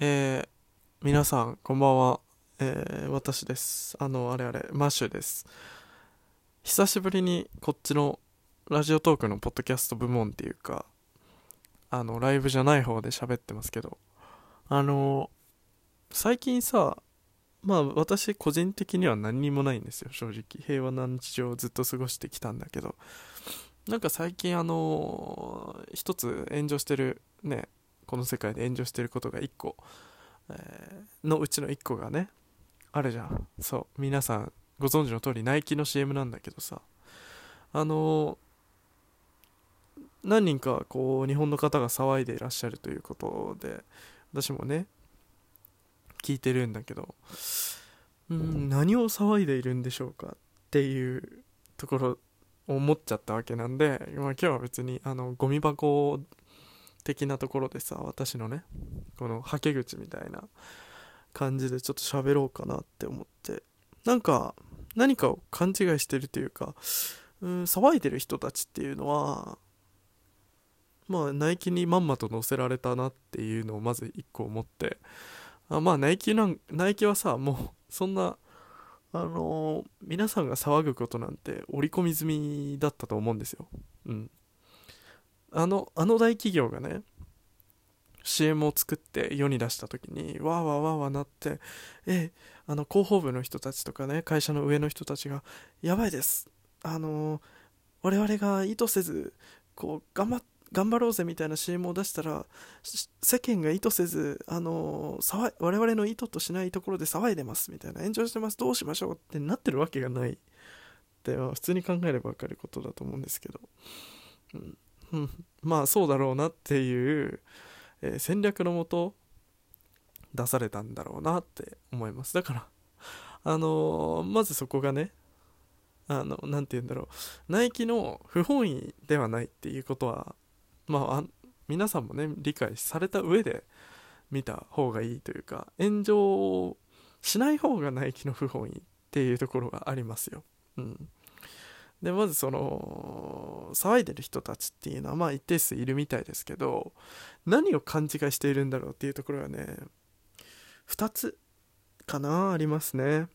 えー、皆さん、こんばんは。えー、私です。あの、あれあれ、マッシュです。久しぶりにこっちのラジオトークのポッドキャスト部門っていうか、あの、ライブじゃない方で喋ってますけど、あの、最近さ、まあ私個人的には何にもないんですよ、正直。平和な日常をずっと過ごしてきたんだけど、なんか最近あの、一つ炎上してるね、この世界で炎上してることが1個、えーのうちの1個がねあるじゃん。そう。皆さんご存知の通りナイキの CM なんだけどさ。あのー何人かこう日本の方が騒いでいらっしゃるということで私もね聞いてるんだけどうん何を騒いでいるんでしょうかっていうところ思っちゃったわけなんで、まあ、今日は別にあのゴミ箱的なところでさ私のねこのはけ口みたいな感じでちょっと喋ろうかなって思って。なんか何かを勘違いしてるというかうん騒いでる人たちっていうのはまあナイキにまんまと乗せられたなっていうのをまず一個思って。あまあナイキなんナイキはさもうそんなあのー皆さんが騒ぐことなんて織り込み済みだったと思うんですよ。うん。あの、あの大企業がね、CM を作って世に出した時に、わーわーわーわーなって、え、あの、広報部の人たちとかね、会社の上の人たちが、やばいです。あのー我々が意図せず、こう、頑張頑張ろうぜみたいな CM を出したら世間が意図せず、あのー我々の意図としないところで騒いでますみたいな。炎上してますどうしましょうってなってるわけがない。って普通に考えれば分かることだと思うんですけど、うん。うん、まあそうだろうなっていう、えー戦略のもと出されたんだろうなって思います。だからあのーまずそこがねあのなんて言うんだろう。ナイキの不本意ではないっていうことはまああ皆さんもね理解された上で見た方がいいというか炎上しない方がナイキの不本意っていうところがありますよ。うん。でまずその騒いでる人たちっていうのはまあ一定数いるみたいですけど何を勘違いしているんだろうっていうところがね2つかなありますね。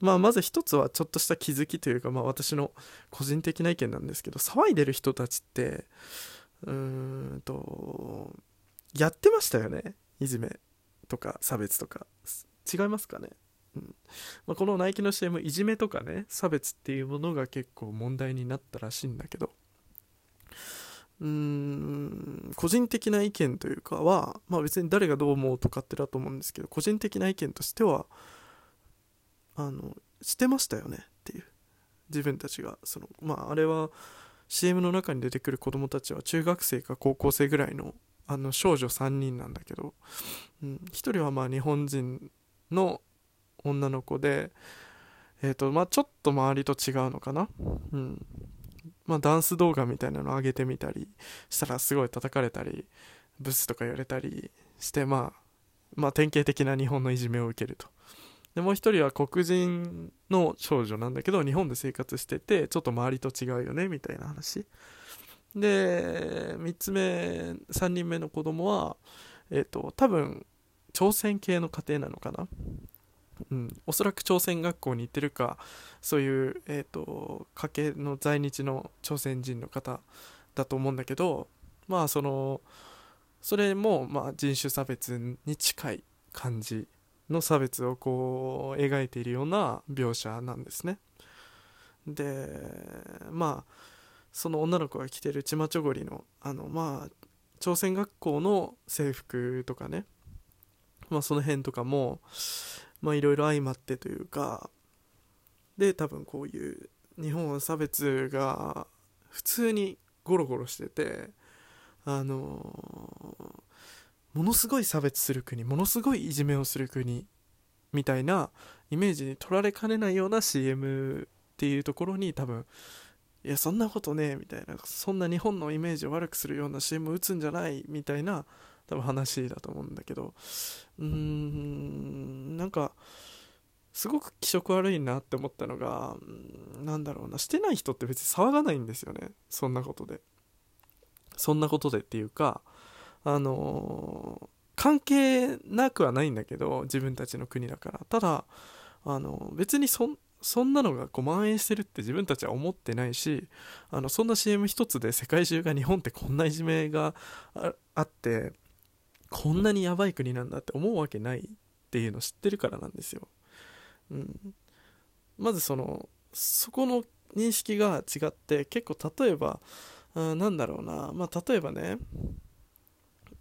まあまず1つはちょっとした気づきというかまあ私の個人的な意見なんですけど騒いでる人たちってうーんとやってましたよね？いじめとか差別とか。違いますかね？うん。まあ、このナイキの CM いじめとかね差別っていうものが結構問題になったらしいんだけど。うーん。個人的な意見というかは、まあ、別に誰がどう思うとかってだと思うんですけど個人的な意見としてはあのしてましたよねっていう。自分たちが。そのまああれは CM の中に出てくる子供たちは中学生か高校生ぐらいのあの少女3人なんだけど、うん、1人はまあ日本人の女の子で、えーとまあ、ちょっと周りと違うのかな、うん。まあ、ダンス動画みたいなの上げてみたりしたらすごい叩かれたりブスとか言われたりして、まあ、まあ典型的な日本のいじめを受けると。でもう一人は黒人の少女なんだけど日本で生活しててちょっと周りと違うよねみたいな話。で3つ目3人目の子供はえっ、と多分朝鮮系の家庭なのかな？うん、おそらく朝鮮学校に行ってるかそういう、えー、と家系の在日の朝鮮人の方だと思うんだけどまあそのそれも、まあ、人種差別に近い感じの差別をこう描いているような描写なんですね。でまあその女の子が着てるチマチョゴリのあのまあ朝鮮学校の制服とかねまあその辺とかもまあいろいろ相まってというかで多分こういう日本は差別が普通にゴロゴロしててあのものすごい差別する国ものすごいいじめをする国みたいなイメージに取られかねないような CM っていうところに多分いやそんなことねえみたいなそんな日本のイメージを悪くするような CM を打つんじゃないみたいな多分話だと思うんだけど。うーんなんかすごく気色悪いなって思ったのがうんなんだろうなしてない人って別に騒がないんですよね。そんなことで。そんなことでっていうかあの関係なくはないんだけど自分たちの国だから。ただあの別にそんそんなのがこう蔓延してるって自分たちは思ってないしあのそんな CM 一つで世界中が日本ってこんないじめがあってこんなにやばい国なんだって思うわけないっていうのを知ってるからなんですよ。うん、まずそのそこの認識が違って結構例えば、うん、なんだろうな、まあ、例えばね、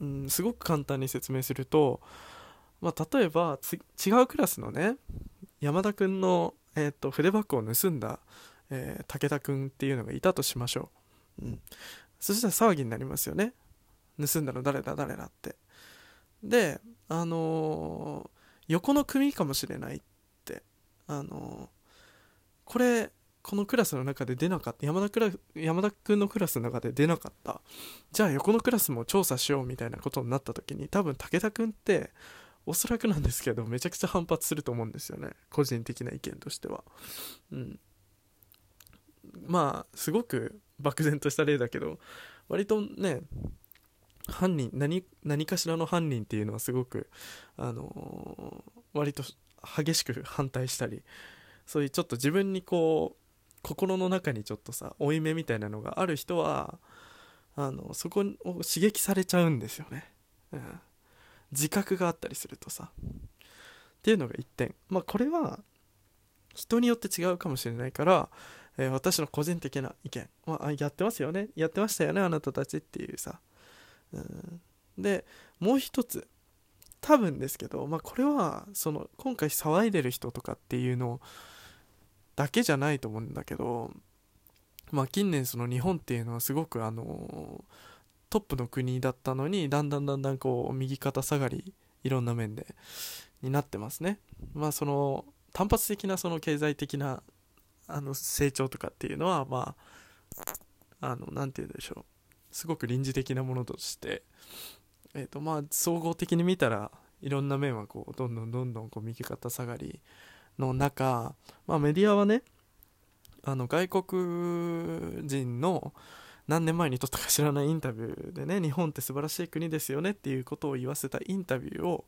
うん、すごく簡単に説明すると、まあ、例えば違うクラスのね山田君の、えーと、筆箱を盗んだ、えー、武田君っていうのがいたとしましょう、うん、そしたら騒ぎになりますよね。盗んだの誰だ誰だって。であのー、横の組かもしれないってあのー、これこのクラスの中で出なかった山田クラ山田君のクラスの中で出なかったじゃあ横のクラスも調査しようみたいなことになった時に多分武田君っておそらくなんですけどめちゃくちゃ反発すると思うんですよね。個人的な意見としては。うん。まあすごく漠然とした例だけど割とね犯人何何かしらの犯人っていうのはすごくあのー、割と激しく反対したりそういうちょっと自分にこう心の中にちょっとさ負い目みたいなのがある人はあのそこを刺激されちゃうんですよね、うん、自覚があったりするとさ。っていうのが1点。まあこれは人によって違うかもしれないから、えー、私の個人的な意見、まあ、やってますよね。やってましたよねあなたたちっていうさ、うん、でもう一つ。多分ですけど、まあ、これはその今回騒いでる人とかっていうのだけじゃないと思うんだけど、まあ、近年その日本っていうのはすごくあのトップの国だったのにだんだんだんだんこう右肩下がりいろんな面でになってますね。まあその単発的なその経済的なあの成長とかっていうのはまああの何て言うんでしょう。すごく臨時的なものとしてえ、ー、とまあ総合的に見たらいろんな面はこうどんどんどんどんこう右肩下がりの中、まあ、メディアはねあの外国人の何年前に撮ったか知らないインタビューでね日本って素晴らしい国ですよねっていうことを言わせたインタビューを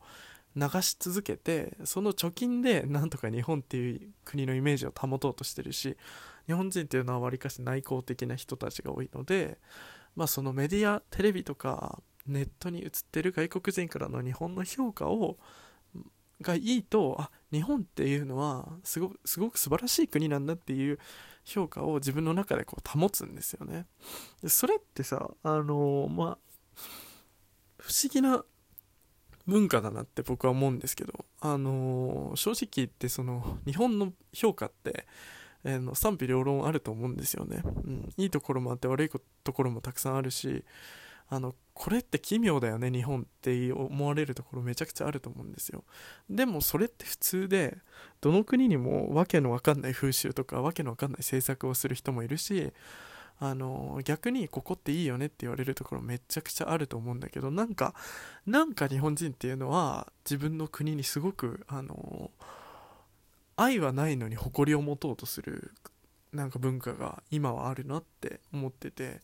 流し続けてその貯金でなんとか日本っていう国のイメージを保とうとしてるし日本人っていうのはわりかし内向的な人たちが多いので、まあ、そのメディアテレビとかネットに映ってる外国人からの日本の評価をがいいとあ日本っていうのはすごすごく素晴らしい国なんだっていう評価を自分の中でこう保つんですよね。でそれってさあのー、まあ不思議な文化だなって僕は思うんですけどあのー、正直言ってその日本の評価って、えー、の賛否両論あると思うんですよね、うん、いいところもあって悪いところもたくさんあるしあのこれって奇妙だよね日本って思われるところめちゃくちゃあると思うんですよ。でもそれって普通でどの国にもわけのわかんない風習とかわけのわかんない政策をする人もいるしあの逆にここっていいよねって言われるところめちゃくちゃあると思うんだけどなんかなんか日本人っていうのは自分の国にすごくあの愛はないのに誇りを持とうとするなんか文化が今はあるなって思ってて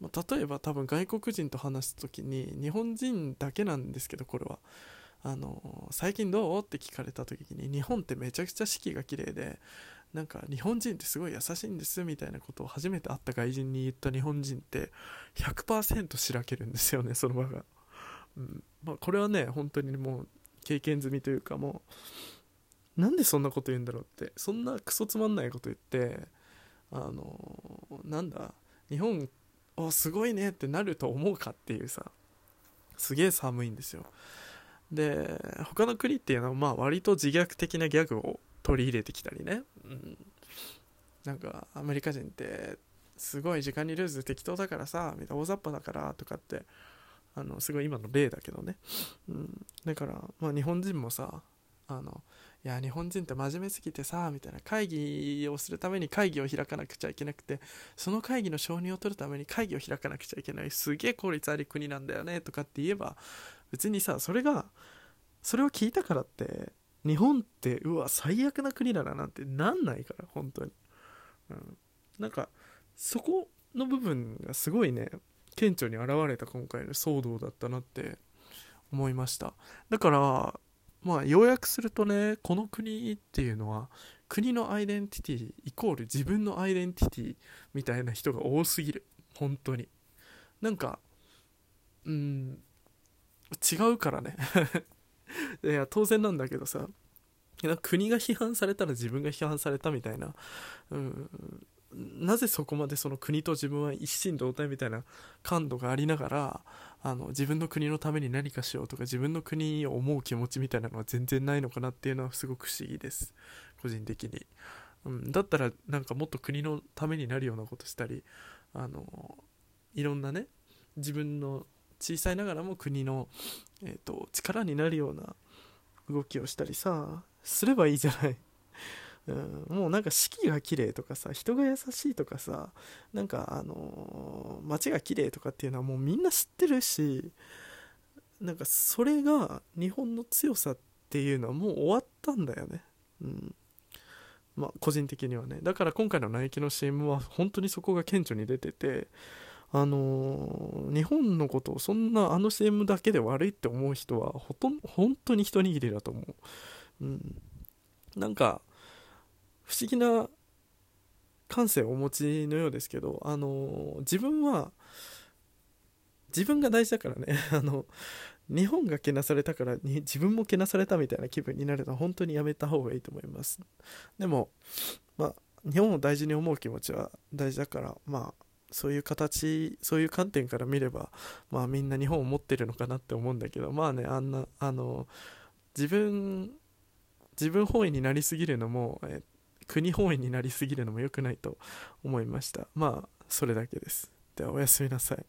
まあ、例えば多分外国人と話す時に日本人だけなんですけどこれは。あの最近どう？って聞かれた時に日本ってめちゃくちゃ四季が綺麗でなんか日本人ってすごい優しいんですみたいなことを初めて会った外人に言った日本人って100%しらけるんですよねその場が、うん。まあ、これはね本当にもう経験済みというかもうなんでそんなこと言うんだろうってそんなクソつまんないこと言ってあのなんだ日本おすごいねってなると思うかっていうさすげえ寒いんですよ。で他の国っていうのはまあ割と自虐的なギャグを取り入れてきたりね、うん、なんかアメリカ人ってすごい時間にルーズ適当だからさみたいな大雑把だからとかってあのすごい今の例だけどね、うん、だからまあ日本人もさあのいや日本人って真面目すぎてさみたいな会議をするために会議を開かなくちゃいけなくてその会議の承認を取るために会議を開かなくちゃいけないすげえ効率ある国なんだよねとかって言えば別にさそれがそれを聞いたからって日本ってうわ最悪な国だななんてなんないから本当に、うん、なんかそこの部分がすごいね顕著に現れた今回の騒動だったなって思いました。だからまあ要約するとねこの国っていうのは国のアイデンティティイコール自分のアイデンティティみたいな人が多すぎる。本当に。なんかうん違うからね。いや当然なんだけどさ。国が批判されたら自分が批判されたみたいな、うん、なぜそこまでその国と自分は一心同体みたいな感度がありながらあの自分の国のために何かしようとか自分の国を思う気持ちみたいなのは全然ないのかなっていうのはすごく不思議です。個人的に、うん、だったらなんかもっと国のためになるようなことしたりあのいろんなね自分の小さいながらも国の、えーと、力になるような動きをしたりさすればいいじゃない、うん、もうなんか四季が綺麗とかさ人が優しいとかさなんかあのー、街が綺麗とかっていうのはもうみんな知ってるしなんかそれが日本の強さっていうのはもう終わったんだよね。うん。まあ個人的にはね。だから今回のナイキの CM は本当にそこが顕著に出ててあのー、日本のことをそんなあの CM だけで悪いって思う人はほとんど本当に一握りだと思う、うん、なんか不思議な感性をお持ちのようですけど、あの、自分は自分が大事だからね。あの日本がけなされたからに自分もけなされたみたいな気分になるのは本当にやめた方がいいと思います。でもまあ日本を大事に思う気持ちは大事だからまあそういう形そういう観点から見ればまあみんな日本を持ってるのかなって思うんだけどまあねあんなあの自分自分本位になりすぎるのも、え国本位になりすぎるのも良くないと思いました。まあそれだけです。ではおやすみなさい。